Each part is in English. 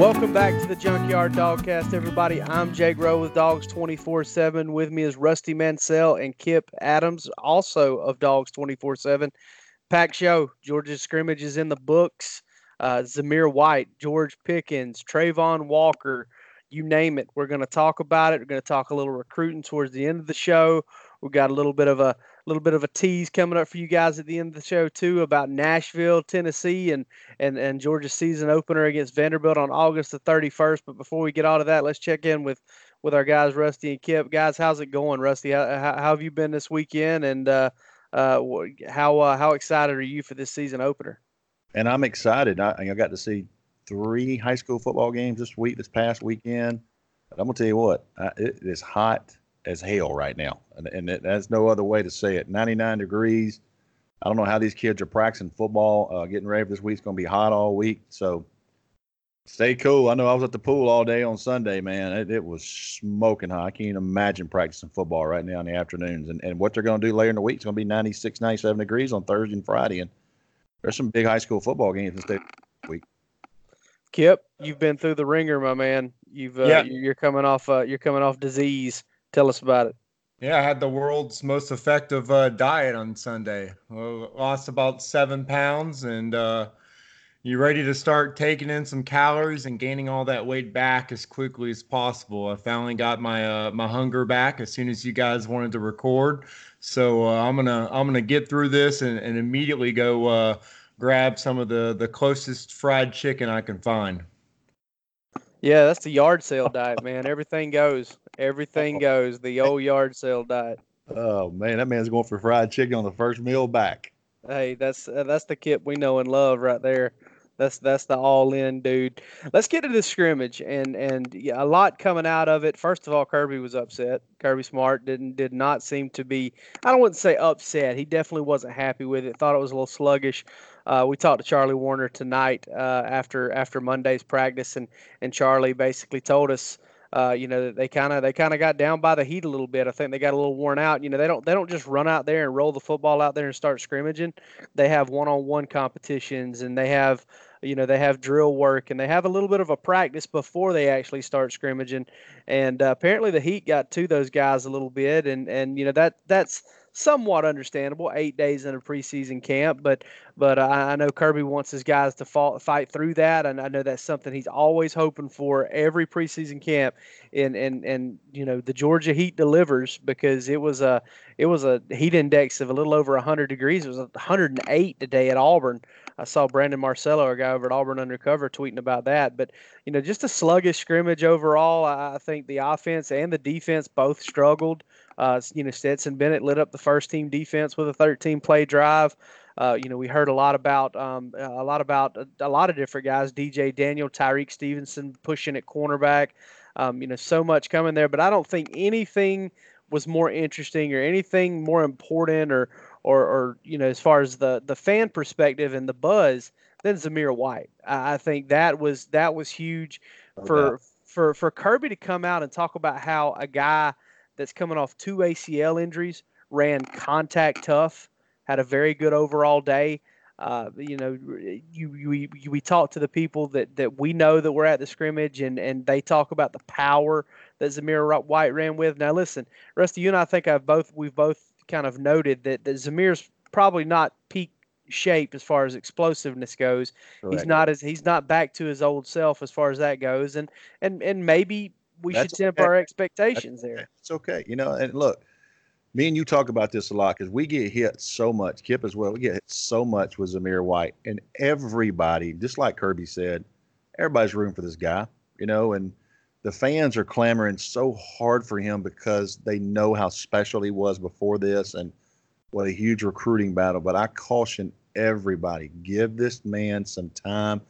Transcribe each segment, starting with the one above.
Welcome back to the Junkyard Dogcast, everybody. I'm Jake Rowe with Dogs 24 7. With me is Rusty Mansell and Kip Adams, also of Dogs 24 7. Pack show. Georgia's scrimmage is in the books. Uh, Zamir White, George Pickens, Travon Walker, you name it. We're going to talk about it. We're going to talk a little recruiting towards the end of the show. We've got a little bit of a little bit of a tease coming up for you guys at the end of the show too about Nashville, Tennessee, and and and Georgia's season opener against Vanderbilt on August the 31st. But before we get out of that, let's check in with with our guys Rusty and Kip. Guys, how's it going, Rusty? How, how, how have you been this weekend? And uh, uh, how uh, how excited are you for this season opener? And I'm excited. I, I got to see three high school football games this week, this past weekend. But I'm gonna tell you what, it is hot as hell right now, and, and it, there's no other way to say it. 99 degrees. I don't know how these kids are practicing football, uh, getting ready for this week. It's gonna be hot all week, so stay cool. I know I was at the pool all day on Sunday, man. It, it was smoking hot. I can't even imagine practicing football right now in the afternoons. And, and what they're going to do later in the week is going to be 96, 97 degrees on Thursday and Friday. And there's some big high school football games this week. Kip, you've been through the ringer, my man. You've uh, yeah. you're coming off uh, you're coming off disease. Tell us about it. Yeah, I had the world's most effective uh, diet on Sunday. lost about seven pounds, and uh, you ready to start taking in some calories and gaining all that weight back as quickly as possible. I finally got my uh, my hunger back as soon as you guys wanted to record. So uh, I'm gonna I'm gonna get through this and, and immediately go uh, grab some of the the closest fried chicken I can find. Yeah, that's the yard sale diet, man. Everything goes. Everything goes. The old yard sale diet. Oh man, that man's going for fried chicken on the first meal back. Hey, that's uh, that's the kip we know and love right there. That's that's the all in dude. Let's get to the scrimmage and and yeah, a lot coming out of it. First of all, Kirby was upset. Kirby Smart didn't did not seem to be. I don't want to say upset. He definitely wasn't happy with it. Thought it was a little sluggish. Uh, we talked to Charlie Warner tonight uh, after after Monday's practice, and and Charlie basically told us. Uh, you know, they kind of they kind of got down by the heat a little bit. I think they got a little worn out. You know, they don't they don't just run out there and roll the football out there and start scrimmaging. They have one-on-one competitions and they have you know they have drill work and they have a little bit of a practice before they actually start scrimmaging and uh, apparently the heat got to those guys a little bit and and you know that that's somewhat understandable. Eight days in a preseason camp, but but uh, I know Kirby wants his guys to fall, fight through that, and I know that's something he's always hoping for every preseason camp. And and and you know the Georgia heat delivers because it was a it was a heat index of a little over 100 degrees. It was 108 today at Auburn. I saw Brandon Marcello, our guy over at Auburn Undercover, tweeting about that. But you know, just a sluggish scrimmage overall. I think the offense and the defense both struggled. Uh, you know, Stetson Bennett lit up the first team defense with a 13 play drive. Uh, you know, we heard a lot about um, a lot about a, a, lot of different guys. DJ Daniel, Tyrique Stevenson pushing at cornerback. Um, you know, so much coming there, but I don't think anything was more interesting or anything more important or or, or you know, as far as the the fan perspective and the buzz than Zamir White. I, I think that was that was huge for for for Kirby to come out and talk about how a guy that's coming off two ACL injuries, ran contact tough, had a very good overall day. Uh, you know, you, you, you, we talk to the people that, that we know that we're at the scrimmage, and, and they talk about the power that Zamir White ran with. Now, listen, Rusty, you and I think I've both we've both kind of noted that, that Zamir's probably not peak shape as far as explosiveness goes. Correct. He's not as he's not back to his old self as far as that goes, and and and maybe we That's should temper okay. our expectations That's, there. It's okay, you know. And look, me and you talk about this a lot because we get hit so much. Kip as well. We get hit so much with Zamir White, and everybody, just like Kirby said, everybody's rooting for this guy, you know. And the fans are clamoring so hard for him because they know how special he was before this, and what a huge recruiting battle. But I caution everybody: give this man some time.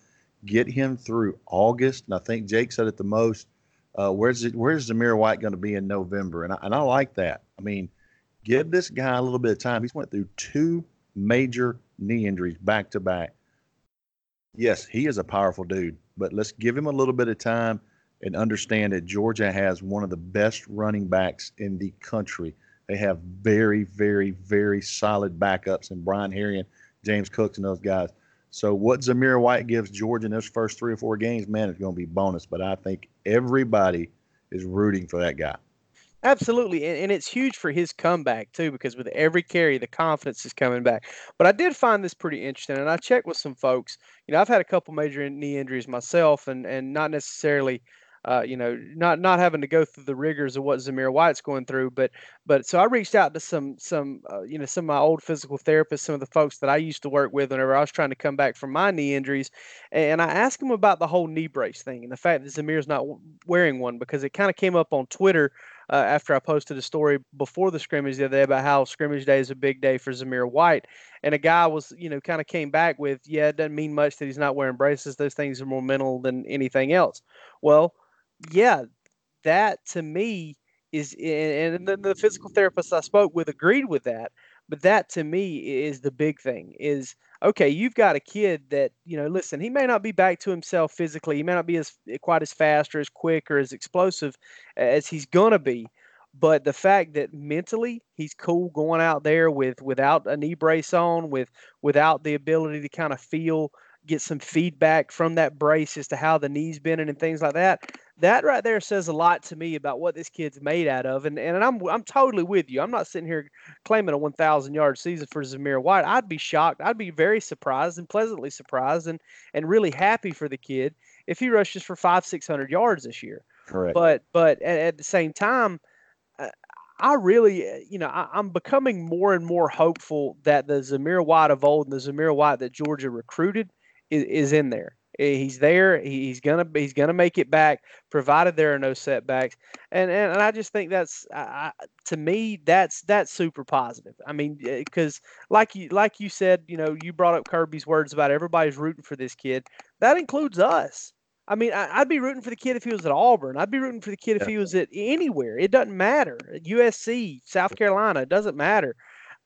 Get him through August, and I think Jake said it the most uh, where's it, where's Zamir White going to be in November? And I, and I like that. I mean, give this guy a little bit of time. He's went through two major knee injuries back to back. Yes, he is a powerful dude, but let's give him a little bit of time and understand that Georgia has one of the best running backs in the country. They have very, very, very solid backups and Brian Herrien, James Cooks, and those guys. So what Zamir White gives Georgia in those first three or four games, man, is going to be bonus. But I think everybody is rooting for that guy. Absolutely, and, and it's huge for his comeback too, because with every carry, the confidence is coming back. But I did find this pretty interesting, and I checked with some folks. You know, I've had a couple major knee injuries myself, and and not necessarily uh, you know, not not having to go through the rigors of what Zamir White's going through. But but so I reached out to some some uh, you know some of my old physical therapists, some of the folks that I used to work with whenever I was trying to come back from my knee injuries, and I asked them about the whole knee brace thing and the fact that Zamir's not wearing one because it kind of came up on Twitter. Uh, after I posted a story before the scrimmage the other day about how scrimmage day is a big day for Zamir White, and a guy was, you know, kind of came back with, yeah, it doesn't mean much that he's not wearing braces. Those things are more mental than anything else. Well, yeah, that to me is, and the, the physical therapist I spoke with agreed with that. But that to me is the big thing is okay, you've got a kid that, you know, listen, he may not be back to himself physically. He may not be as quite as fast or as quick or as explosive as he's going to be. But the fact that mentally he's cool going out there with without a knee brace on, with without the ability to kind of feel, get some feedback from that brace as to how the knee's bending and things like that that right there says a lot to me about what this kid's made out of. And and I'm I'm totally with you. I'm not sitting here claiming a 1,000 yard season for Zamir White. I'd be shocked. I'd be very surprised and pleasantly surprised and and really happy for the kid if he rushes for five 600 yards this year. Correct. But but at, at the same time. Uh, I really, uh, you know, I, am becoming more and more hopeful that the Zamir White of old and the Zamir White that Georgia recruited is, is in there. Eh, he's there. He's gonna he's gonna make it back, provided there are no setbacks. And and, and I just think that's I, to me that's that's super positive. I mean, because eh, like you like you said, you know, you brought up Kirby's words about everybody's rooting for this kid. That includes us. I mean, I, would be rooting for the kid if he was at Auburn. I'd be rooting for the kid if he was at anywhere. It doesn't matter. USC, South Carolina, it doesn't matter.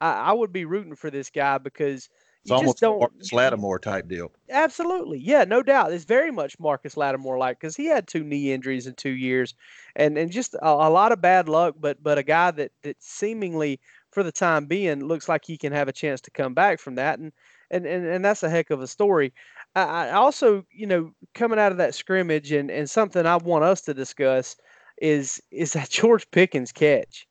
I, I would be rooting for this guy because it's you almost a Marcus Lattimore type deal. Absolutely, yeah, no doubt. It's very much Marcus Lattimore like because he had two knee injuries in two years, and and just a, a, lot of bad luck. But but a guy that that seemingly for the time being looks like he can have a chance to come back from that, and and and, and that's a heck of a story. I, I also, you know, coming out of that scrimmage, and and something I want us to discuss is is that George Pickens catch.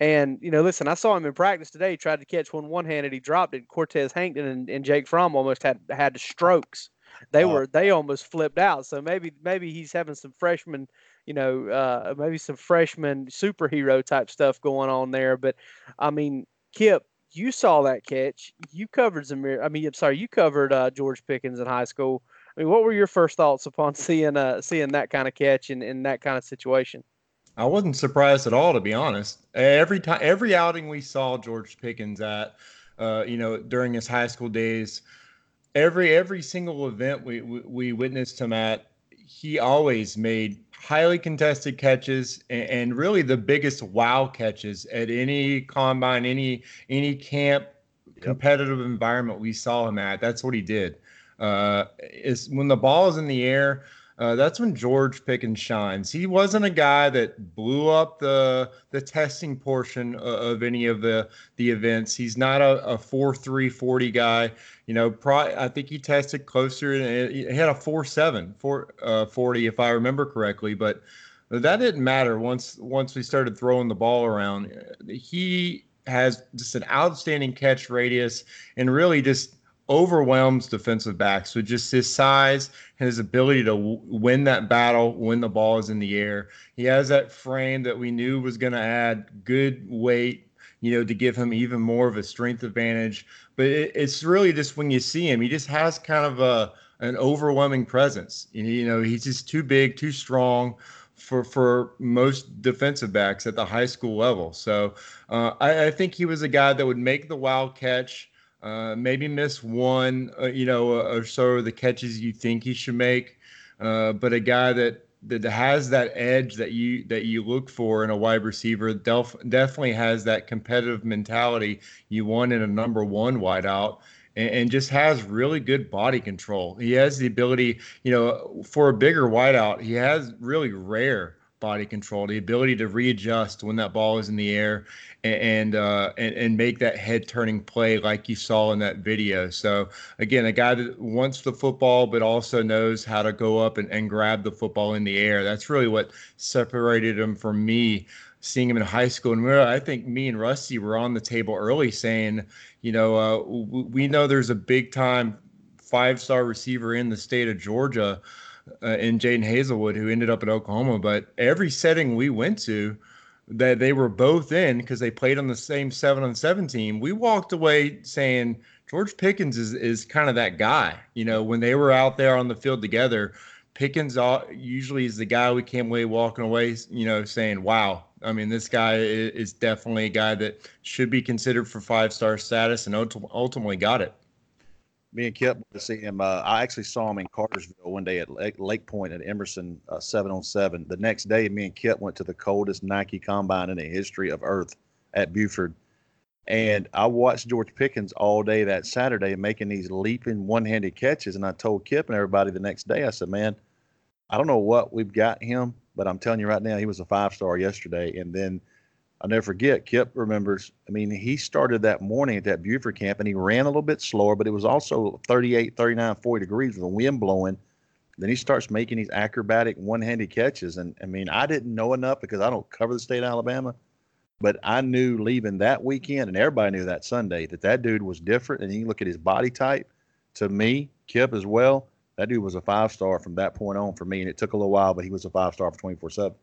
And you know, listen, I saw him in practice today. He tried to catch one one-handed, he dropped it. Cortez Hankton and, and Jake Fromm almost had had strokes. They were they almost flipped out. So maybe maybe he's having some freshman, you know, uh, maybe some freshman superhero type stuff going on there. But I mean, Kip, you saw that catch. You covered Zamir. I mean, I'm sorry, you covered uh, George Pickens in high school. I mean, what were your first thoughts upon seeing uh, seeing that kind of catch in, in that kind of situation? I wasn't surprised at all, to be honest. Every time, every outing we saw George Pickens at, uh, you know, during his high school days, every every single event we, we, we witnessed him at, he always made highly contested catches and, and, really the biggest wow catches at any combine, any any camp, competitive environment we saw him at. That's what he did. Uh, is when the ball is in the air uh, that's when George Pickens shines. He wasn't a guy that blew up the the testing portion of, of any of the the events. He's not a, a four three forty guy. You know, pro, I think he tested closer. He had a four seven four uh, forty if I remember correctly, but that didn't matter once once we started throwing the ball around. He has just an outstanding catch radius and really just overwhelms defensive backs with just his size and his ability to w- win that battle when the ball is in the air. He has that frame that we knew was going to add good weight, you know, to give him even more of a strength advantage. But it, it's really just when you see him, he just has kind of a an overwhelming presence. You know, he's just too big, too strong for for most defensive backs at the high school level. So uh, I, I think he was a guy that would make the wild catch uh, maybe miss one, uh, you know, uh, or so of the catches you think he should make. Uh, but a guy that that has that edge that you that you look for in a wide receiver def, definitely has that competitive mentality you want in a number one wideout and, and just has really good body control. He has the ability, you know, for a bigger wideout, he has really rare body control, the ability to readjust when that ball is in the air, and uh, and, and make that head turning play like you saw in that video. So again, a guy that wants the football but also knows how to go up and, and grab the football in the air. That's really what separated him from me seeing him in high school. And I think me and Rusty were on the table early saying, you know, uh, we know there's a big time five star receiver in the state of Georgia uh, in Jadon Haselwood, who ended up at Oklahoma. But every setting we went to, that they were both in because they played on the same seven on seven team. We walked away saying George Pickens is is kind of that guy. You know, when they were out there on the field together, Pickens usually is the guy we came away walking away. You know, saying, "Wow." I mean, this guy is definitely a guy that should be considered for five star status, and ultimately got it me and Kip went to see him. Uh, I actually saw him in Cartersville one day at Lake, Point at Emerson uh, seven on seven. The next day, me and Kip went to the coldest Nike combine in the history of Earth at Buford, and I watched George Pickens all day that Saturday making these leaping one-handed catches. And I told Kip and everybody the next day, I said, "Man, I don't know what we've got him, but I'm telling you right now, he was a five star yesterday." And then I'll never forget, Kip remembers, I mean, he started that morning at that Buford camp and he ran a little bit slower, but it was also 38, 39, 40 degrees with the wind blowing. Then he starts making these acrobatic one handed catches. And I mean, I didn't know enough because I don't cover the state of Alabama, but I knew leaving that weekend, and everybody knew that Sunday, that that dude was different. And you look at his body type, to me, Kip as well, that dude was a five star from that point on for me. And it took a little while, but he was a five star for 24 7.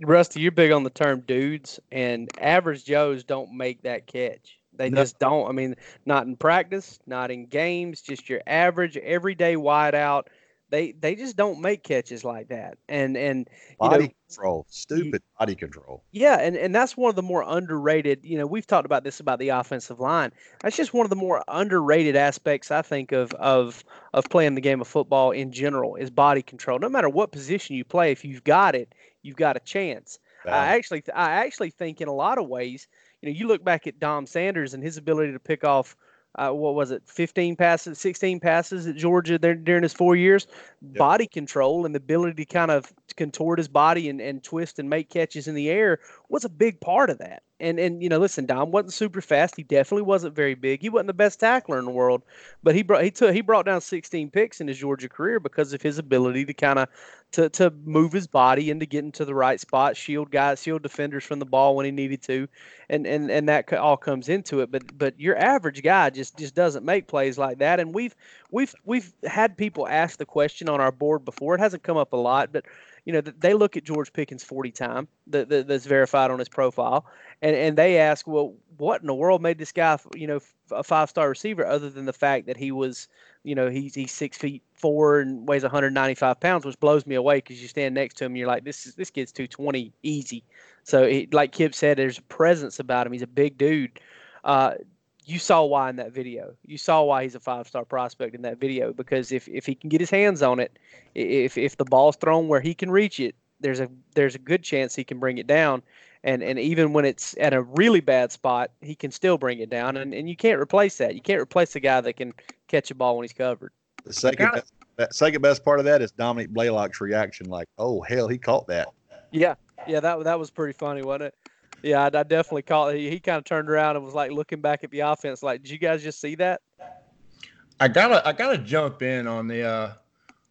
Rusty, you're big on the term dudes, and average Joes don't make that catch. They no. just don't. I mean, not in practice, not in games, just your average everyday wideout. They they just don't make catches like that. And and body know, control, stupid you, body control. Yeah, and and that's one of the more underrated. You know, we've talked about this about the offensive line. That's just one of the more underrated aspects I think of of of playing the game of football in general is body control. No matter what position you play, if you've got it, you've got a chance. I actually, I actually think in a lot of ways, you know, you look back at Dom Sanders and his ability to pick off, uh, what was it, 15 passes, 16 passes at Georgia there during his four years, yep. body control and the ability to kind of contort his body and, and twist and make catches in the air was a big part of that. And and you know, listen, Dom wasn't super fast. He definitely wasn't very big. He wasn't the best tackler in the world, but he brought he took he brought down 16 picks in his Georgia career because of his ability to kind of to to move his body and to get into the right spot, shield guys, shield defenders from the ball when he needed to, and and and that all comes into it. But but your average guy just just doesn't make plays like that. And we've we've we've had people ask the question on our board before. It hasn't come up a lot, but you know, they look at George Pickens' 40 time that, that, that's verified on his profile, and, and they ask, well, what in the world made this guy, you know, a five star receiver other than the fact that he was, you know, he's, he's six feet four and weighs 195 pounds, which blows me away because you stand next to him and you're like, this is this kid's 220 easy. So, he, like Kip said, there's a presence about him. He's a big dude. Uh, you saw why in that video. You saw why he's a five star prospect in that video because if, if he can get his hands on it, if if the ball's thrown where he can reach it, there's a there's a good chance he can bring it down. And and even when it's at a really bad spot, he can still bring it down. And, and you can't replace that. You can't replace a guy that can catch a ball when he's covered. The second best, that second best part of that is Dominick Blaylock's reaction, like, "Oh hell, he caught that." Yeah, yeah, that that was pretty funny, wasn't it? Yeah, I, I definitely caught. He, he kind of turned around and was like looking back at the offense, like, "Did you guys just see that?" I gotta, I gotta jump in on the. uh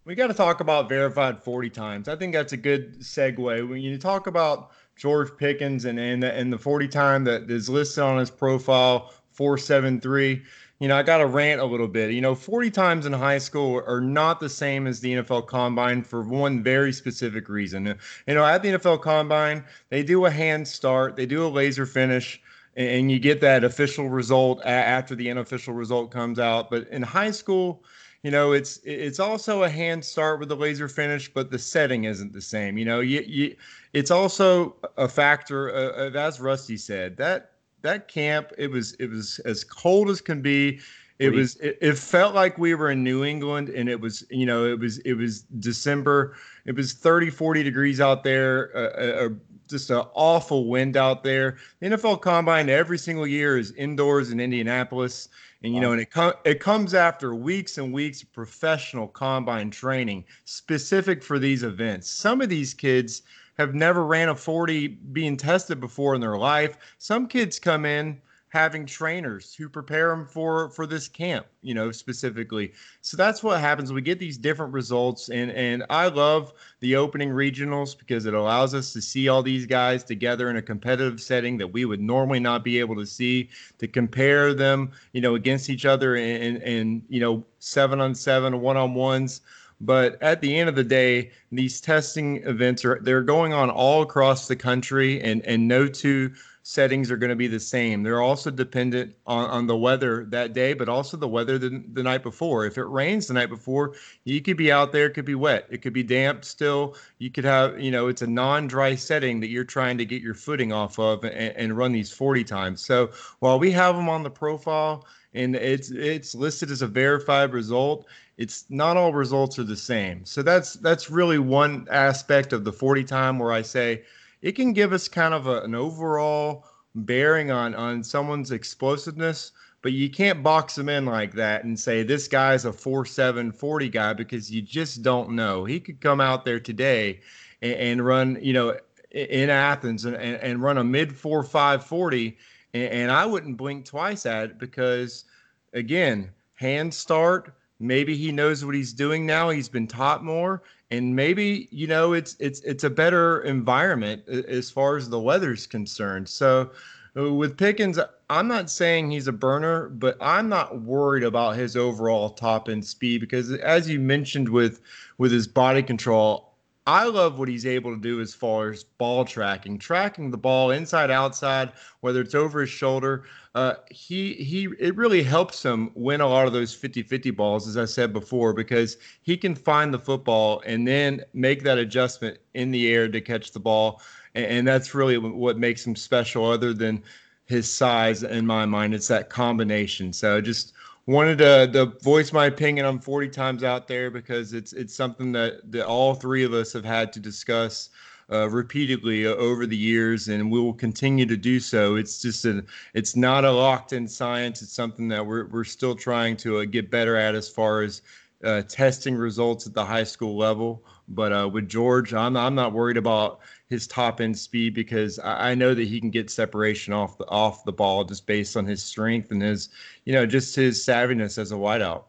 We got to talk about verified forty times. I think that's a good segue when you talk about George Pickens and and the, and the forty time that is listed on his profile four seven three you know, I got to rant a little bit. You know, 40 times in high school are not the same as the NFL Combine for one very specific reason. You know, at the NFL Combine, they do a hand start, they do a laser finish, and you get that official result after the unofficial result comes out. But in high school, you know, it's it's also a hand start with the laser finish, but the setting isn't the same. You know, you, you it's also a factor, uh, of, as Rusty said, that that camp it was it was as cold as can be. It was it, it, felt like we were in new england and it was you know it was it was december. It was 30 40 degrees out there uh, uh, just an awful wind out there. The nfl combine every single year is indoors in indianapolis. And you wow. know and it, com- it comes after weeks and weeks of professional combine training specific for these events. Some of these kids have never ran a 40 being tested before in their life. Some kids come in having trainers who prepare them for for this camp you know specifically. So that's what happens. We get these different results and and i love the opening regionals because it allows us to see all these guys together in a competitive setting that we would normally not be able to see to compare them you know against each other and and you know seven on seven one on ones but at the end of the day these testing events are they're going on all across the country and and no two settings are going to be the same. They're also dependent on, on the weather that day, but also the weather the, the night before. If it rains the night before, you could be out there, it could be wet, it could be damp still. You could have, you know, it's a non dry setting that you're trying to get your footing off of and, and run these 40 times. So while we have them on the profile, and it's it's listed as a verified result. It's not all results are the same. So that's that's really one aspect of the 40 time where i say it can give us kind of a, an overall bearing on on someone's explosiveness but you can't box them in like that and say this guy's a 4-7 40 guy because you just don't know. He could come out there today and, and run you know in athens and, and, and run a mid 4-5 40 and, and i wouldn't blink twice at it because again hand start maybe he knows what he's doing now he's been taught more and maybe you know it's it's it's a better environment as far as the weather's concerned. So uh, with Pickens, I'm not saying he's a burner, but I'm not worried about his overall top end speed because as you mentioned with with his body control, I love what he's able to do as far as ball tracking, tracking the ball inside outside, whether it's over his shoulder. Uh, he he it really helps him win a lot of those 50-50 balls, as I said before, because he can find the football and then make that adjustment in the air to catch the ball, and, and that's really what makes him special. Other than his size, in my mind, it's that combination. So just wanted to, to voice my opinion on 40 times out there because it's it's something that, that all three of us have had to discuss uh, repeatedly uh, over the years, and we will continue to do so. It's just a, it's not a locked in science. It's something that we're we're still trying to uh, get better at as far as uh, testing results at the high school level. But uh, with George, I'm I'm not worried about his top end speed because I, I, know that he can get separation off the off the ball just based on his strength and his you know just his savviness as a wideout.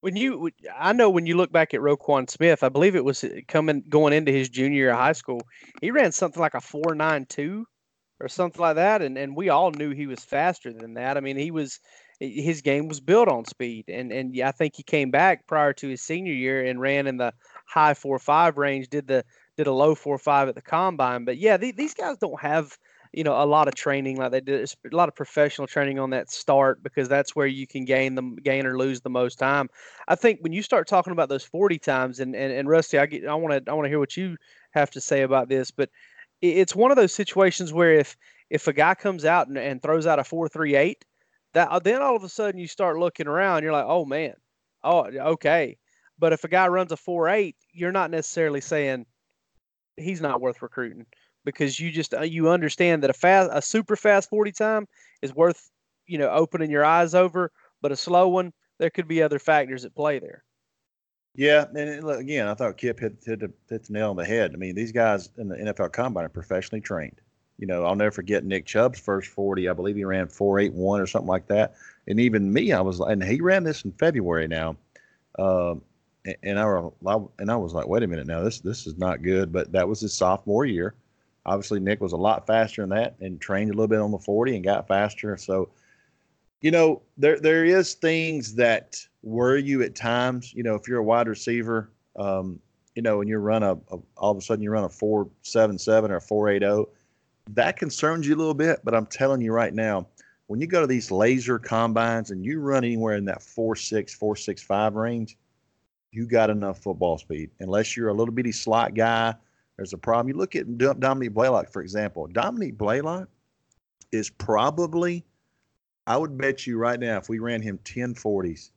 When you, I know when you look back at Roquan Smith, I believe it was uh, coming going into his junior year of high school. He ran something like a four nine two or something like that, and and we all knew he was faster than that. I mean, he was his game was built on speed, and and I think he came back prior to his senior year and ran in the high four five range. Did the did a low four five at the combine, but yeah, the, these guys don't have you know a lot of training like they did a lot of professional training on that start because that's where you can gain them gain or lose the most time i think when you start talking about those 40 times and and, and rusty i get i want to i want to hear what you have to say about this but it's one of those situations where if if a guy comes out and, and throws out a 438 that then all of a sudden you start looking around you're like oh man oh okay but if a guy runs a four eight, you're not necessarily saying he's not worth recruiting because you just uh, you understand that a fast a super fast 40 time is worth you know opening your eyes over, but a slow one there could be other factors at play there. Yeah, and again, I thought Kip hit, hit, the, hit the nail on the head. I mean, these guys in the NFL Combine are professionally trained. You know, I'll never forget Nick Chubb's first 40. I believe he ran 4.81 or something like that. And even me, I was, and he ran this in February now. Um, and I, were, and I was like, wait a minute now, this this is not good. But that was his sophomore year. Obviously, Nick was a lot faster than that and trained a little bit on the 40 and got faster. So, you know, there there is things that worry you at times. You know, if you're a wide receiver, um, you know, and you run a, a, all of a sudden you run a four seven seven or a four eight zero, that concerns you a little bit. But I'm telling you right now, when you go to these laser combines and you run anywhere in that four six four six five range you got enough football speed. Unless you're a little bitty slot guy, there's a problem. You look at Dominick Blaylock, for example. Dominick Blaylock is probably, I would bet you right now, if we ran him 10 40s,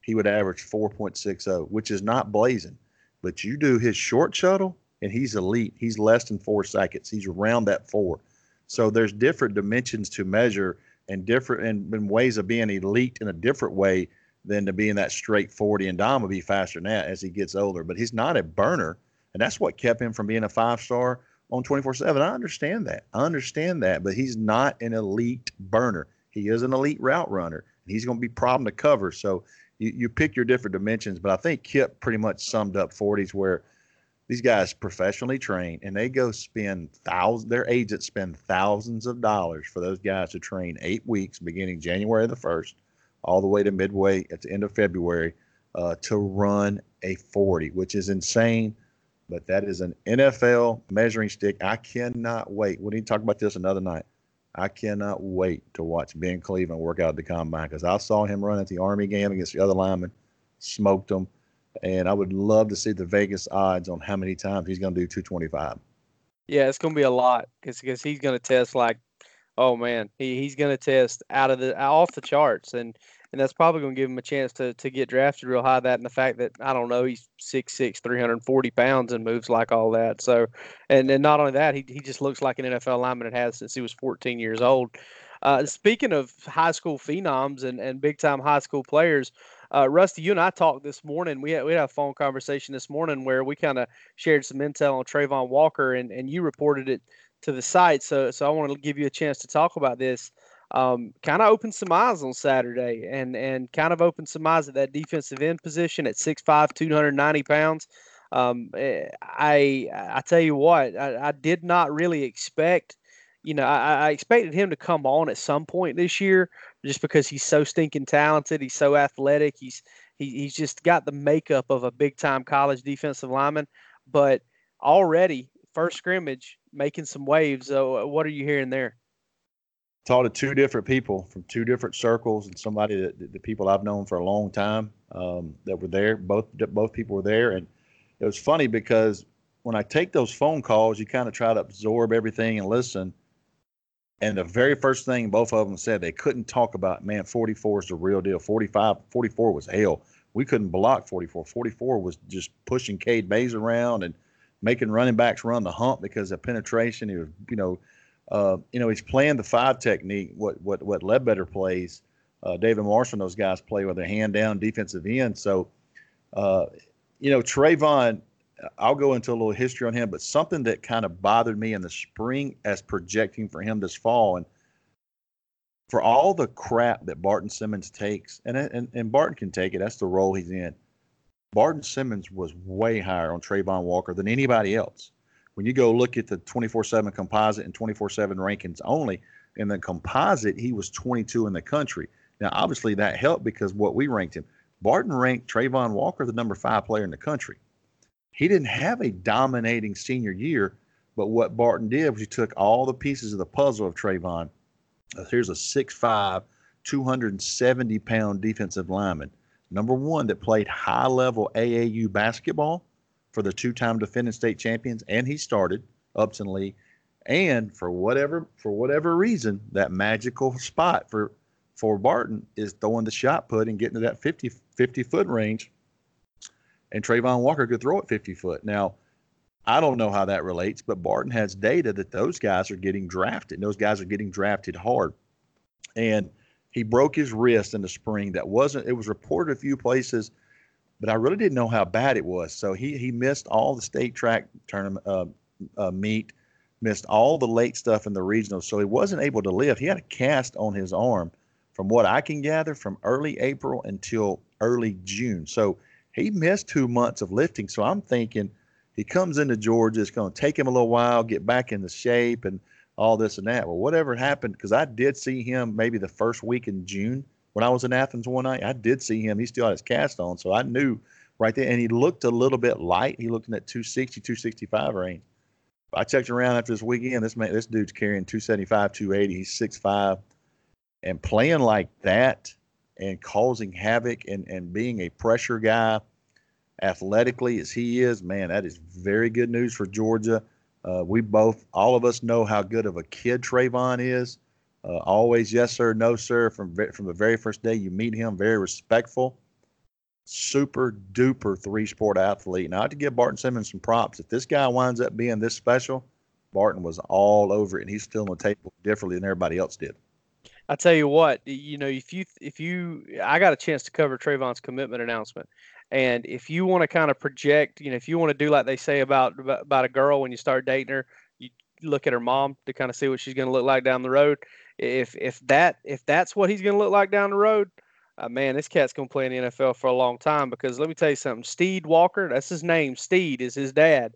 he would average 4.60, which is not blazing. But you do his short shuttle, and he's elite. He's less than four seconds. He's around that four. So there's different dimensions to measure and different and, and ways of being elite in a different way than to be in that straight 40. And Dom will be faster than that as he gets older. But he's not a burner. And that's what kept him from being a five star on 24 7. I understand that. I understand that, but he's not an elite burner. He is an elite route runner. And he's going to be problem to cover. So you, you pick your different dimensions, but I think Kip pretty much summed up 40s where these guys professionally train and they go spend thousands, their agents spend thousands of dollars for those guys to train eight weeks beginning January the 1st all the way to midway at the end of February uh, to run a 40, which is insane. But that is an NFL measuring stick. I cannot wait. We need to talk about this another night. I cannot wait to watch Ben Cleveland work out the combine because I saw him run at the Army game against the other linemen, smoked them, and I would love to see the Vegas odds on how many times he's going to do 225. Yeah, it's going to be a lot because because he's going to test like, oh man, he, he's going to test out of the off the charts, and and that's probably going to give him a chance to to get drafted real high. That and the fact that I don't know he's 6'6", 340 pounds and moves like all that. So, and and not only that, he he just looks like an NFL lineman and has since he was 14 years old. Uh, speaking of high school phenoms and, and big time high school players, uh, Rusty, you and I talked this morning. We had, we had a phone conversation this morning where we kind of shared some intel on Travon Walker, and, and you reported it to the site. So so I want to give you a chance to talk about this um, kind of opened some eyes on Saturday and and kind of opened some eyes at that defensive end position at 6'5", 290 pounds. Um, eh, I I tell you what, I, I did not really expect. You know, I, I expected him to come on at some point this year, just because he's so stinking talented. He's so athletic. He's he, he's just got the makeup of a big time college defensive lineman. But already first scrimmage making some waves. Uh, what are you hearing there? talked to two different people from two different circles and somebody that the people I've known for a long time um, that were there. Both both people were there, and it was funny because when I take those phone calls, you kind of try to absorb everything and listen. And the very first thing both of them said, they couldn't talk about, man, 44 is the real deal. 45, 44 was hell. We couldn't block 44. 44 was just pushing Cade Mays around and making running backs run the hump because of penetration. He was, you know, uh, you know, he's playing the five technique, what what what Ledbetter plays. Uh, David Marshall, those guys play with their hand down defensive end. So, uh, you know, Travon, I'll go into a little history on him, but something that kind of bothered me in the spring as projecting for him this fall, and for all the crap that Barton Simmons takes, and and, and Barton can take it. That's the role he's in. Barton Simmons was way higher on Travon Walker than anybody else when you go look at the 24/7 composite and 24/7 rankings only, in the composite he was 22 in the country. Now, obviously that helped because what we ranked him. Barton ranked Travon Walker the number five player in the country. He didn't have a dominating senior year, but what Barton did was he took all the pieces of the puzzle of Travon. Uh, here's a 6'5", 270 pound defensive lineman, number one that played high level AAU basketball for the two-time defending state champions, and he started Upson-Lee. And for whatever for whatever reason, that magical spot for for Barton is throwing the shot put and getting to that 50, 50 foot range. And Travon Walker could throw it 50 foot. Now, I don't know how that relates, but Barton has data that those guys are getting drafted. Those guys are getting drafted hard. And he broke his wrist in the spring. That wasn't, it was reported a few places but I really didn't know how bad it was. So he he missed all the state track tournament uh, uh, meet, missed all the late stuff in the regional. So he wasn't able to lift. He had a cast on his arm, from what I can gather, from early April until early June. So he missed two months of lifting. So I'm thinking he comes into Georgia. It's going to take him a little while get back into shape and all this and that. Well, whatever happened, because I did see him maybe the first week in June when I was in Athens one night, I did see him. He still had his cast on, so I knew right there. And he looked a little bit light. He looked in that 260, 265 range. I checked around after this weekend. This man, this dude's carrying 275, 280. He's 6'5", and playing like that and causing havoc and and being a pressure guy, athletically as he is, man, that is very good news for Georgia. Uh, we both, all of us, know how good of a kid Travon is. Uh, always yes sir, no sir. From from the very first day you meet him, very respectful, super duper three sport athlete. Now I have to give Barton Simmons some props. If this guy winds up being this special, Barton was all over it, and he's still on the table differently than everybody else did. I tell you what, you know, if you if you, I got a chance to cover Travon's commitment announcement, and if you want to kind of project, you know, if you want to do like they say about about a girl when you start dating her, you, look at her mom to kind of see what she's going to look like down the road. If if that if that's what he's going to look like down the road, uh, man, this cat's going to play in the NFL for a long time. Because let me tell you something, Steed Walker, that's his name. Steed is his dad.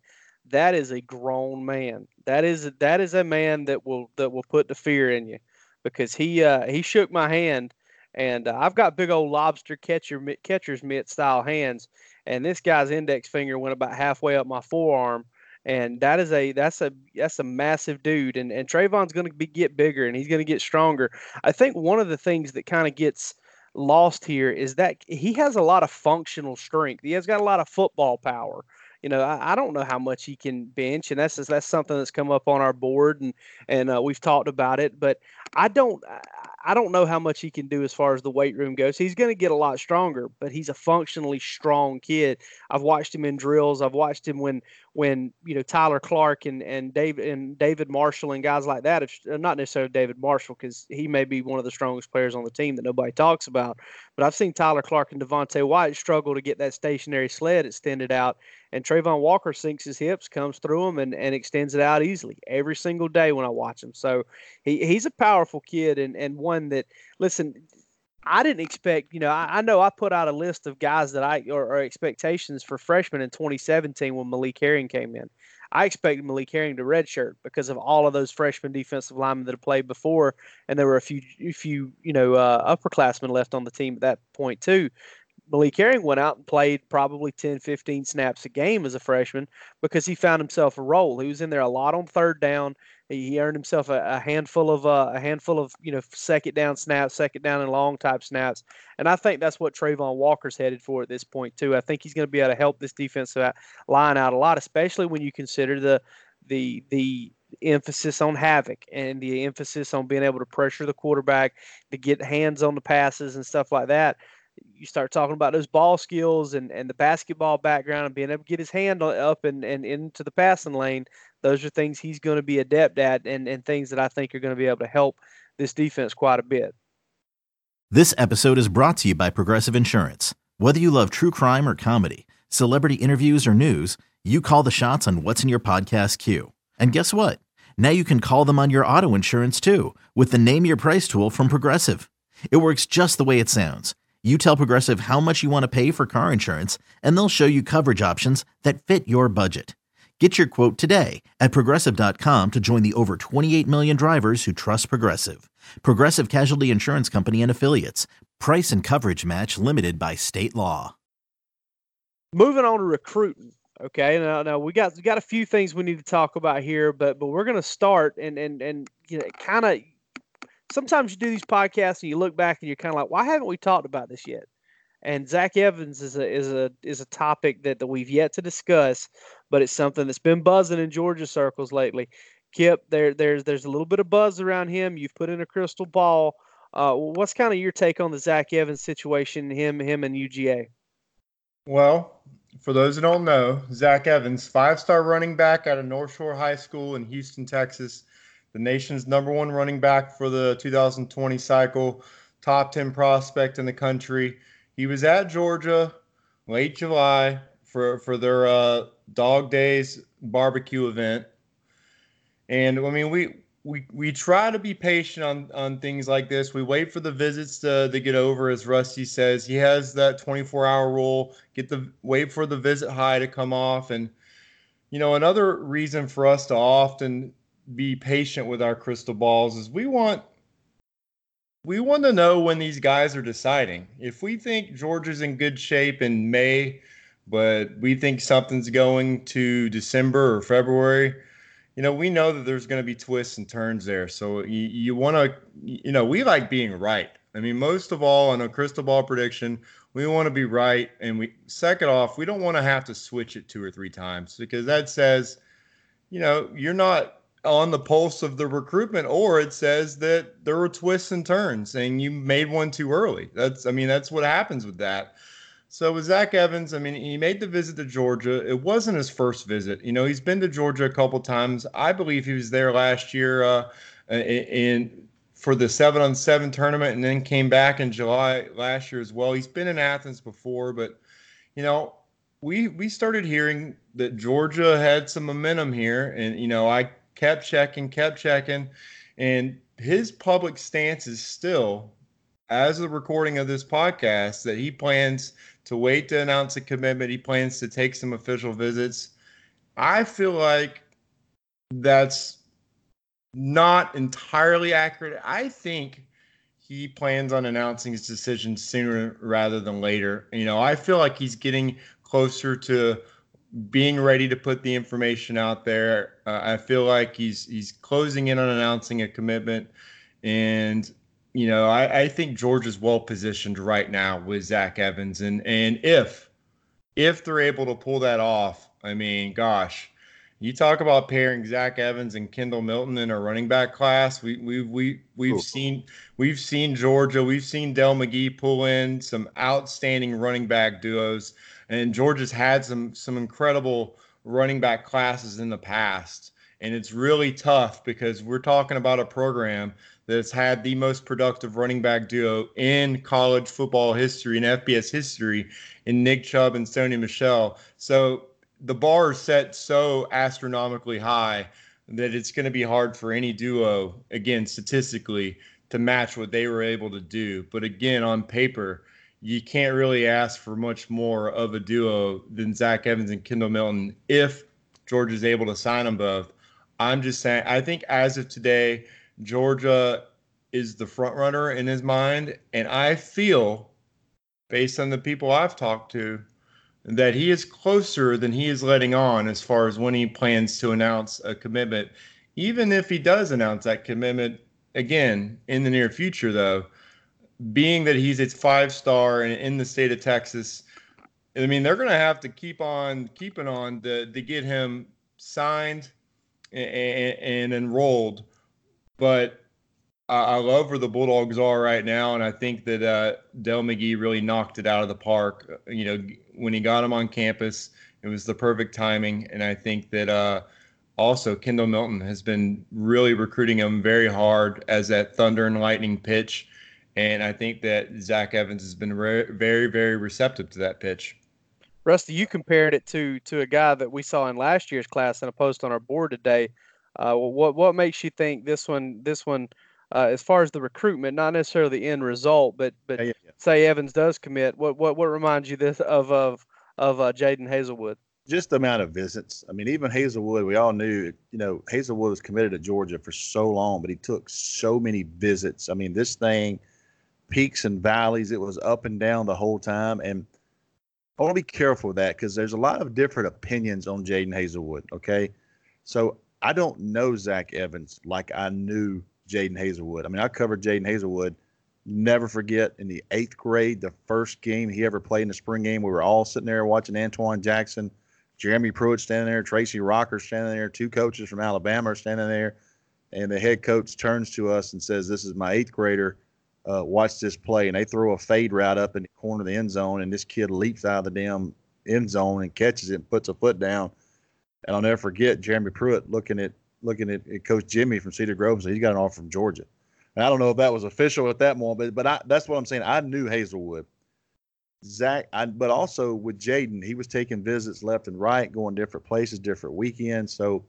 That is a grown man. That is that is a man that will that will put the fear in you, because he uh, he shook my hand, and uh, I've got big old lobster catcher catcher's mitt style hands, and this guy's index finger went about halfway up my forearm and that is a that's a that's a massive dude and and Travon's going to be get bigger and he's going to get stronger. I think one of the things that kind of gets lost here is that he has a lot of functional strength. He has got a lot of football power. You know, I, I don't know how much he can bench, and that's that's something that's come up on our board, and and uh, we've talked about it. But I don't I don't know how much he can do as far as the weight room goes. He's going to get a lot stronger, but he's a functionally strong kid. I've watched him in drills. I've watched him when when you know Tyler Clark and and David and David Marshall and guys like that. If, uh, not necessarily David Marshall because he may be one of the strongest players on the team that nobody talks about. But I've seen Tyler Clark and Devonte Wyatt struggle to get that stationary sled extended out, and Travon Walker sinks his hips, comes through them, and, and extends it out easily every single day when I watch him. So he, he's a powerful kid and and one that listen I didn't expect, you know, I, I, know I put out a list of guys that I or, or, expectations for freshmen in 2017 when Malik Herring came in. I expected Malik Herring to redshirt because of all of those freshman defensive linemen that have played before, and there were a few, a few, you know, uh, upperclassmen left on the team at that point too. Malik Herring went out and played probably 10, 15 snaps a game as a freshman because he found himself a role. He was in there a lot on third down. He earned himself a, a handful of uh, a handful of you know second down snaps, second down and long type snaps, and I think that's what Travon Walker's headed for at this point too. I think he's going to be able to help this defensive line out a lot, especially when you consider the the the emphasis on havoc and the emphasis on being able to pressure the quarterback to get hands on the passes and stuff like that you start talking about those ball skills and, and the basketball background and being able to get his hand up and, and into the passing lane, those are things he's going to be adept at and, and things that I think are going to be able to help this defense quite a bit. This episode is brought to you by Progressive Insurance. Whether you love true crime or comedy, celebrity interviews or news, you call the shots on what's in your podcast queue. And guess what? Now you can call them on your auto insurance too with the Name Your Price tool from Progressive. It works just the way it sounds you tell Progressive how much you want to pay for car insurance, and they'll show you coverage options that fit your budget. Get your quote today at progressive.com to join the over 28 million drivers who trust Progressive. Progressive Casualty Insurance Company and Affiliates. Price and coverage match limited by state law. Moving on to recruiting. Okay, now, now we got we got a few things we need to talk about here, but but we're going to start and and and you know kind of sometimes you do these podcasts and you look back and you're kind of like, why haven't we talked about this yet? And Zach Evans is a is a is a topic that, that we've yet to discuss, but it's something that's been buzzing in Georgia circles lately. Kip, there there's there's a little bit of buzz around him. You've put in a crystal ball. Uh, what's kind of your take on the Zach Evans situation, him him and UGA? Well, for those who don't know, Zach Evans, five star running back out of North Shore High School in Houston, Texas the nation's number one running back for the 2020 cycle, top 10 prospect in the country. He was at Georgia late July for, for their uh, Dog Days barbecue event. And I mean, we, we, we try to be patient on, on things like this. We wait for the visits to, to get over, as Rusty says. He has that 24 hour rule. Get the wait for the visit high to come off. And, you know, another reason for us to often be patient with our crystal balls is we want we want to know when these guys are deciding. If we think Georgia's in good shape in May, but we think something's going to December or February, you know, we know that there's going to be twists and turns there. So you, you want to, you know, we like being right. I mean, most of all, in a crystal ball prediction, we want to be right. And we, second off, we don't want to have to switch it two or three times because that says, you know, you're not on the pulse of the recruitment, or it says that there were twists and turns and you made one too early. That's, I mean, that's what happens with that. So with Zach Evans, I mean, he made the visit to Georgia. It wasn't his first visit. You know, he's been to Georgia a couple times. I believe he was there last year uh, in for the seven on seven tournament, and then came back in July last year as well. He's been in Athens before, but you know, we we started hearing that Georgia had some momentum here, and you know, I kept checking, kept checking, and his public stance is still, as the recording of this podcast, that he plans to wait to announce a commitment. He plans to take some official visits. I feel like that's not entirely accurate. I think he plans on announcing his decision sooner rather than later. You know, I feel like he's getting closer to being ready to put the information out there. Uh, I feel like he's he's closing in on announcing a commitment, and you know, I, I think George is well positioned right now with Zach Evans, and and if if they're able to pull that off, I mean, gosh, you talk about pairing Zach Evans and Kendall Milton in a running back class. We we we we've seen we've seen Georgia, we've seen Dell McGee pull in some outstanding running back duos, and Georgia's had some some incredible running back classes in the past. And it's really tough because we're talking about a program that's had the most productive running back duo in college football history and FBS history in Nick Chubb and Sony Michel. So the bar is set so astronomically high that it's going to be hard for any duo, again, statistically, to match what they were able to do. But again, on paper, you can't really ask for much more of a duo than Zach Evans and Kendall Milton if Georgia is able to sign them both. I'm just saying, I think as of today, Georgia is the front runner in his mind. And I feel, based on the people I've talked to, that he is closer than he is letting on as far as when he plans to announce a commitment. Even if he does announce that commitment again in the near future, though, being that he's a five star and in the state of Texas, I mean they're going to have to keep on keeping on to, to get him signed and, and, enrolled. But I, love where the Bulldogs are right now, and I think that uh, Dell McGee really knocked it out of the park. You know, when he got him on campus, it was the perfect timing, and I think that uh, also Kendall Milton has been really recruiting him very hard as that thunder and lightning pitch, and I think that Zach Evans has been re- very, very receptive to that pitch. Rusty, you compared it to to a guy that we saw in last year's class in a post on our board today. Uh, what what makes you think this one this one uh, as far as the recruitment, not necessarily the end result, but but yeah, yeah. say Evans does commit, what what what reminds you this of of of uh, Jadon Haselwood? Just the amount of visits. I mean, even Haselwood, we all knew, you know, Haselwood was committed to Georgia for so long, but he took so many visits. I mean, this thing, peaks and valleys, it was up and down the whole time. And I want to be careful with that because there's a lot of different opinions on Jadon Haselwood. Okay. So I don't know Zach Evans like I knew Jadon Haselwood. I mean, I covered Jadon Haselwood. Never forget in the eighth grade, the first game he ever played in the spring game, we were all sitting there watching Antoine Jackson, Jeremy Pruitt standing there, Tracy Rocker standing there, two coaches from Alabama are standing there, and the head coach turns to us and says, "This is my eighth grader. Uh, watch this play." And they throw a fade route up in the corner of the end zone, and this kid leaps out of the damn end zone and catches it and puts a foot down. And I'll never forget Jeremy Pruitt looking at looking at, at Coach Jimmy from Cedar Grove, so he's got an offer from Georgia. And I don't know if that was official at that moment, but but I, that's what I'm saying. I knew Haselwood, Zach, I, but also with Jadon, he was taking visits left and right, going different places, different weekends. So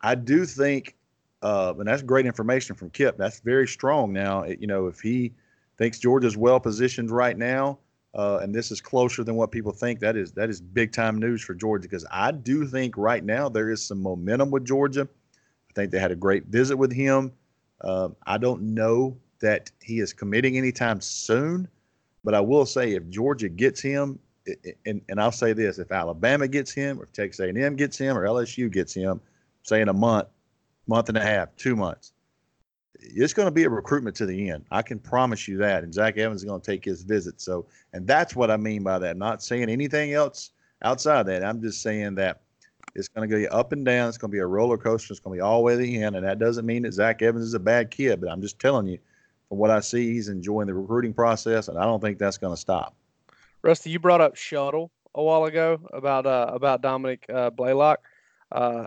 I do think, uh, and that's great information from Kip. That's very strong. Now, you know, if he thinks Georgia's well positioned right now, uh, and this is closer than what people think. That is that is big time news for Georgia because I do think right now there is some momentum with Georgia. I think they had a great visit with him. Uh, I don't know that he is committing anytime soon, but I will say if Georgia gets him, and, and I'll say this: if Alabama gets him, or if Texas A&M gets him, or LSU gets him, say in a month, month and a half, two months, it's going to be a recruitment to the end. I can promise you that. And Zach Evans is going to take his visit. So, and that's what I mean by that. I'm not saying anything else outside that. I'm just saying that it's going to go up and down. It's going to be a roller coaster. It's going to be all the way to the end. And that doesn't mean that Zach Evans is a bad kid, but I'm just telling you, from what I see, he's enjoying the recruiting process, and I don't think that's going to stop. Rusty, you brought up shuttle a while ago about uh, about Dominick uh, Blaylock. Uh,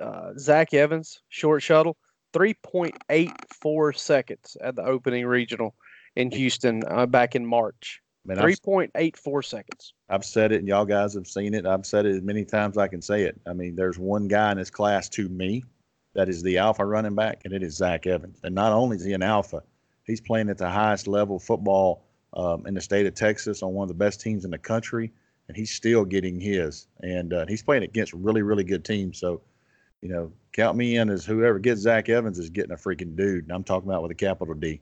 uh, Zach Evans, short shuttle, 3.84 seconds at the opening regional in Houston uh, back in March. Man, 3.84 seconds. I've said it, and y'all guys have seen it. I've said it as many times I can say it. I mean, there's one guy in this class to me that is the alpha running back, and it is Zach Evans. And not only is he an alpha, he's playing at the highest level football um, in the state of Texas on one of the best teams in the country, and he's still getting his. And uh, he's playing against really, really good teams. So, you know, count me in as whoever gets Zach Evans is getting a freaking dude. And I'm talking about with a capital D.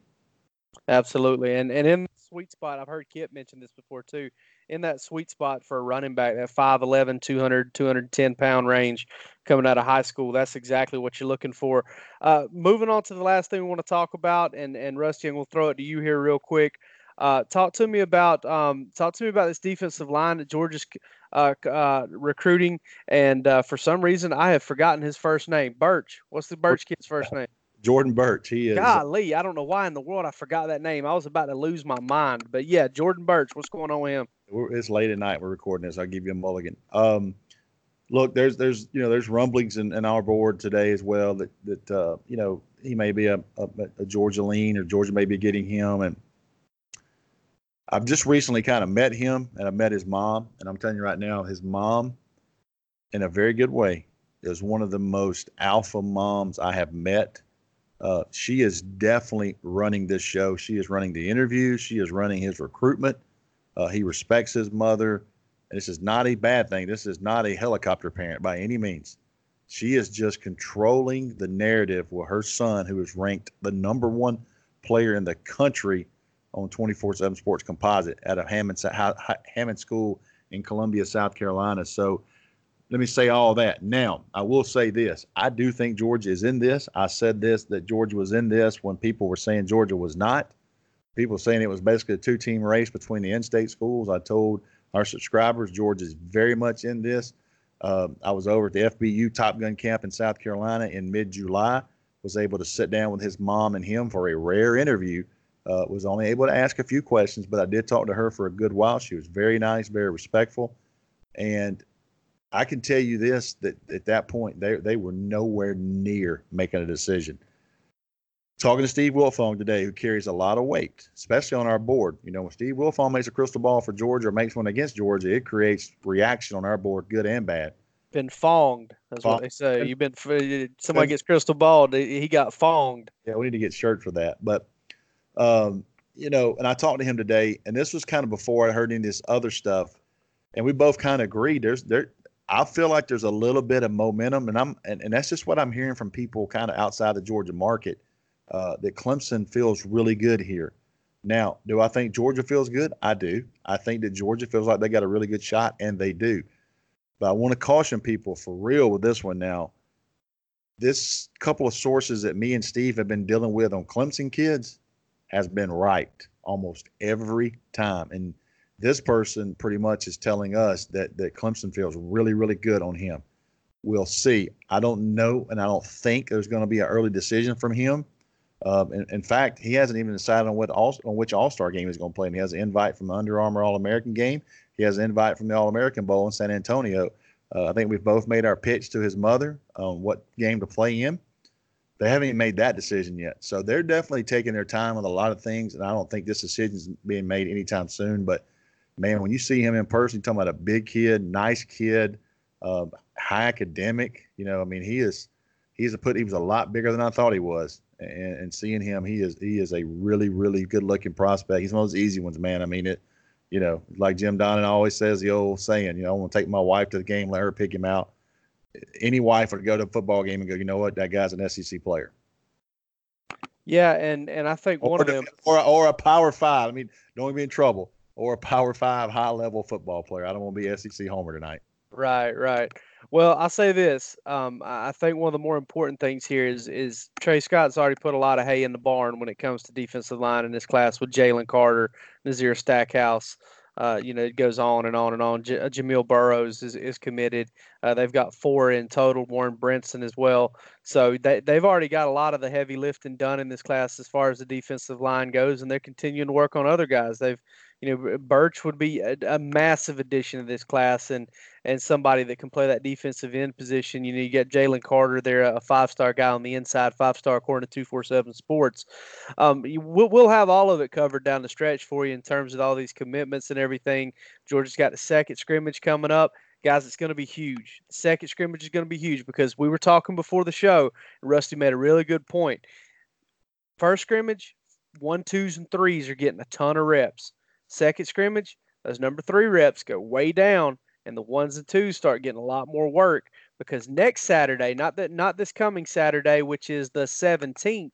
Absolutely. And and in the sweet spot, I've heard Kip mention this before too. In that sweet spot for a running back, that 5'11, 200, 210 pound range coming out of high school, that's exactly what you're looking for. Uh, moving on to the last thing we want to talk about, and, and Rusty, and we'll throw it to you here real quick. Uh, talk to me about um, talk to me about this defensive line that Georgia's uh, uh, recruiting, and uh, for some reason I have forgotten his first name. Burch. What's the Burch kid's first name? Jordan Burch. He is. Golly, I don't know why in the world I forgot that name. I was about to lose my mind. But yeah, Jordan Burch. What's going on with him? It's late at night. We're recording this. I'll give you a mulligan. Um, look, there's there's you know there's rumblings in, in our board today as well that that uh, you know he may be a, a, a Georgia lean or Georgia may be getting him and I've just recently kind of met him and I met his mom. And I'm telling you right now, his mom, in a very good way, is one of the most alpha moms I have met. Uh, she is definitely running this show. She is running the interviews. She is running his recruitment. Uh, he respects his mother. And this is not a bad thing. This is not a helicopter parent by any means. She is just controlling the narrative with her son, who is ranked the number one player in the country on 24/7 Sports Composite at a Hammond Hammond School in Columbia, South Carolina. So let me say all that. Now, I will say this. I do think Georgia is in this. I said this that Georgia was in this when people were saying Georgia was not. People saying it was basically a two-team race between the in-state schools. I told our subscribers Georgia is very much in this. Uh, I was over at the FBU Top Gun camp in South Carolina in mid-July. Was able to sit down with his mom and him for a rare interview uh, was only able to ask a few questions, but I did talk to her for a good while. She was very nice, very respectful, and I can tell you this: that at that point, they they were nowhere near making a decision. Talking to Steve Wilfong today, who carries a lot of weight, especially on our board. You know, when Steve Wilfong makes a crystal ball for Georgia or makes one against Georgia, it creates reaction on our board, good and bad. Been fonged. That's what they say. You've been somebody gets crystal ball. He got fonged. Yeah, we need to get shirts for that. But um, you know, and I talked to him today, and this was kind of before I heard any of this other stuff, and we both kind of agreed. There's there, I feel like there's a little bit of momentum, and I'm and, and that's just what I'm hearing from people kind of outside the Georgia market. Uh, that Clemson feels really good here. Now, do I think Georgia feels good? I do. I think that Georgia feels like they got a really good shot, and they do. But I want to caution people for real with this one now. This couple of sources that me and Steve have been dealing with on Clemson kids, has been right almost every time. And this person pretty much is telling us that that Clemson feels really, really good on him. We'll see. I don't know, and I don't think there's going to be an early decision from him. Um, in, in, fact, he hasn't even decided on what all, on which All Star game he's going to play. And he has an invite from the Under Armour All American game. He has an invite from the All American Bowl in San Antonio. Uh, I think we've both made our pitch to his mother on what game to play in. They haven't even made that decision yet. So they're definitely taking their time with a lot of things. And I don't think this decision is being made anytime soon. But man, when you see him in person, you're talking about a big kid, nice kid, um, high academic. You know, I mean, he is he's a put he was a lot bigger than I thought he was. And, and seeing him, he is he is a really really good looking prospect. He's one of those easy ones, man. I mean it. You know, like Jim Donnan always says, the old saying, you know, I want to take my wife to the game, let her pick him out any wife would go to a football game and go, you know what, that guy's an SEC player. Yeah, and and I think or one of them, or or a Power Five. I mean, don't be in trouble. Or a Power Five high level football player. I don't want to be SEC homer tonight. Right, right. Well, I'll say this. Um, I think one of the more important things here is is Tray Scott's already put a lot of hay in the barn when it comes to defensive line in this class with Jalen Carter, Nazir Stackhouse. Uh, you know, it goes on and on and on. J- uh, Jamil Burroughs is, is committed. Uh, they've got four in total. Warren Brinson as well. So they, they've already got a lot of the heavy lifting done in this class as far as the defensive line goes, and they're continuing to work on other guys. They've you know, Burch would be a, a, massive addition to this class and and somebody that can play that defensive end position. You know, you got Jalen Carter there, a five star guy on the inside, five star according to 247 Sports. Um, you, we'll, we'll have all of it covered down the stretch for you in terms of all these commitments and everything. Georgia's got the second scrimmage coming up guys, it's going to be huge. Second scrimmage is going to be huge because we were talking before the show. And Rusty made a really good point. First scrimmage, one, twos, and threes are getting a ton of reps. Second scrimmage, those number three reps go way down, and the ones and twos start getting a lot more work because next Saturday, not that not this coming Saturday, which is the 17th,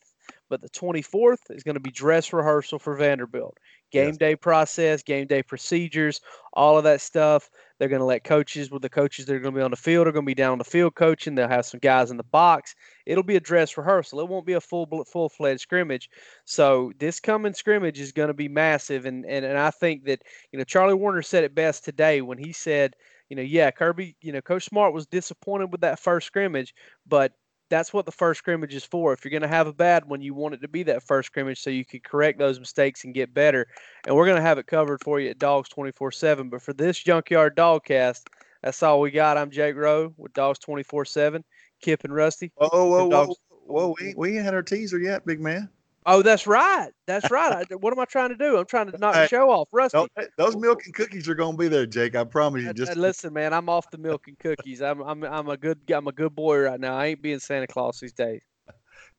but the 24th is going to be dress rehearsal for Vanderbilt. Game Yes. day process, game day procedures, all of that stuff. They're going to let coaches, with the coaches that are going to be on the field, are going to be down on the field coaching. They'll have some guys in the box. It'll be a dress rehearsal. It won't be a full full fledged scrimmage. So this coming scrimmage is going to be massive, and, and and I think that you know Charlie Warner said it best today when he said, you know, yeah, Kirby, you know, Coach Smart was disappointed with that first scrimmage, but that's what the first scrimmage is for. If you're going to have a bad one, you want it to be that first scrimmage so you can correct those mistakes and get better. And we're going to have it covered for you at Dogs 24 7. But for this Junkyard Dogcast, that's all we got. I'm Jake Rowe with Dogs 24 7. Kip and Rusty. Whoa, whoa, whoa, dogs- whoa! We, we ain't had our teaser yet, big man. Oh, that's right. That's right. I, what am I trying to do? I'm trying to knock the Hey, show off. Rusty. Those milk and cookies are gonna be there, Jake. I promise you. Just listen, man, I'm off the milk and cookies. I'm I'm I'm a good I'm a good boy right now. I ain't being Santa Claus these days.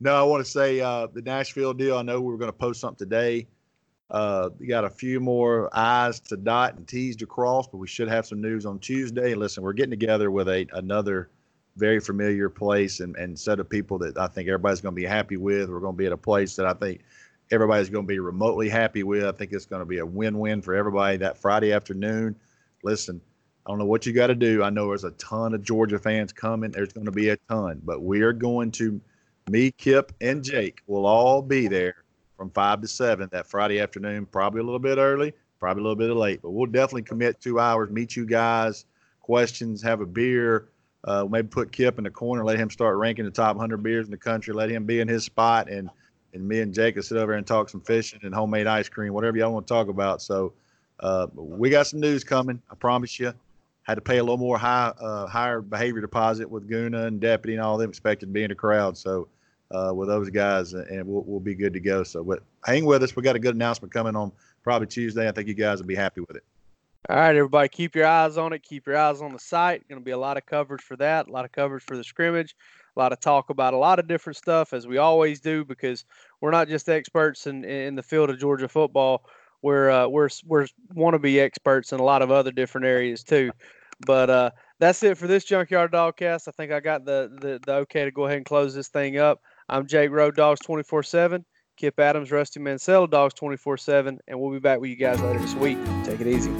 No, I want to say uh, the Nashville deal. I know we were going to post something today. Uh, we got a few more I's to dot and T's to cross, but we should have some news on Tuesday. Listen, we're getting together with a another very familiar place and, and set of people that I think everybody's going to be happy with. We're going to be at a place that I think everybody's going to be remotely happy with. I think it's going to be a win-win for everybody that Friday afternoon. Listen, I don't know what you got to do. I know there's a ton of Georgia fans coming. There's going to be a ton, but we are going to me, Kip, and Jake will all be there from five to seven that Friday afternoon. Probably a little bit early, probably a little bit late, but we'll definitely commit two hours. Meet you guys, questions, have a beer. Uh, maybe put Kip in the corner, let him start ranking the top 100 beers in the country. Let him be in his spot, and and me and Jake will sit over and talk some fishing and homemade ice cream, whatever y'all want to talk about. So uh, we got some news coming. I promise you. Had to pay a little more high, uh, higher behavior deposit with Guna and Deputy and all them expected to be in the crowd. So uh, with those guys, and we'll, we'll be good to go. So, but hang with us. We got a good announcement coming on probably Tuesday. I think you guys will be happy with it. All right, everybody, keep your eyes on it. Keep your eyes on the site. Going to be a lot of coverage for that. A lot of coverage for the scrimmage. A lot of talk about a lot of different stuff, as we always do, because we're not just experts in in the field of Georgia football. We're uh, we're we're want to be experts in a lot of other different areas too. But uh, that's it for this Junkyard Dogcast. I think I got the, the the okay to go ahead and close this thing up. I'm Jake Road Dogs 24 7. Kip Adams, Rusty Mansell, Dogs 24 7. And we'll be back with you guys later this week. Take it easy.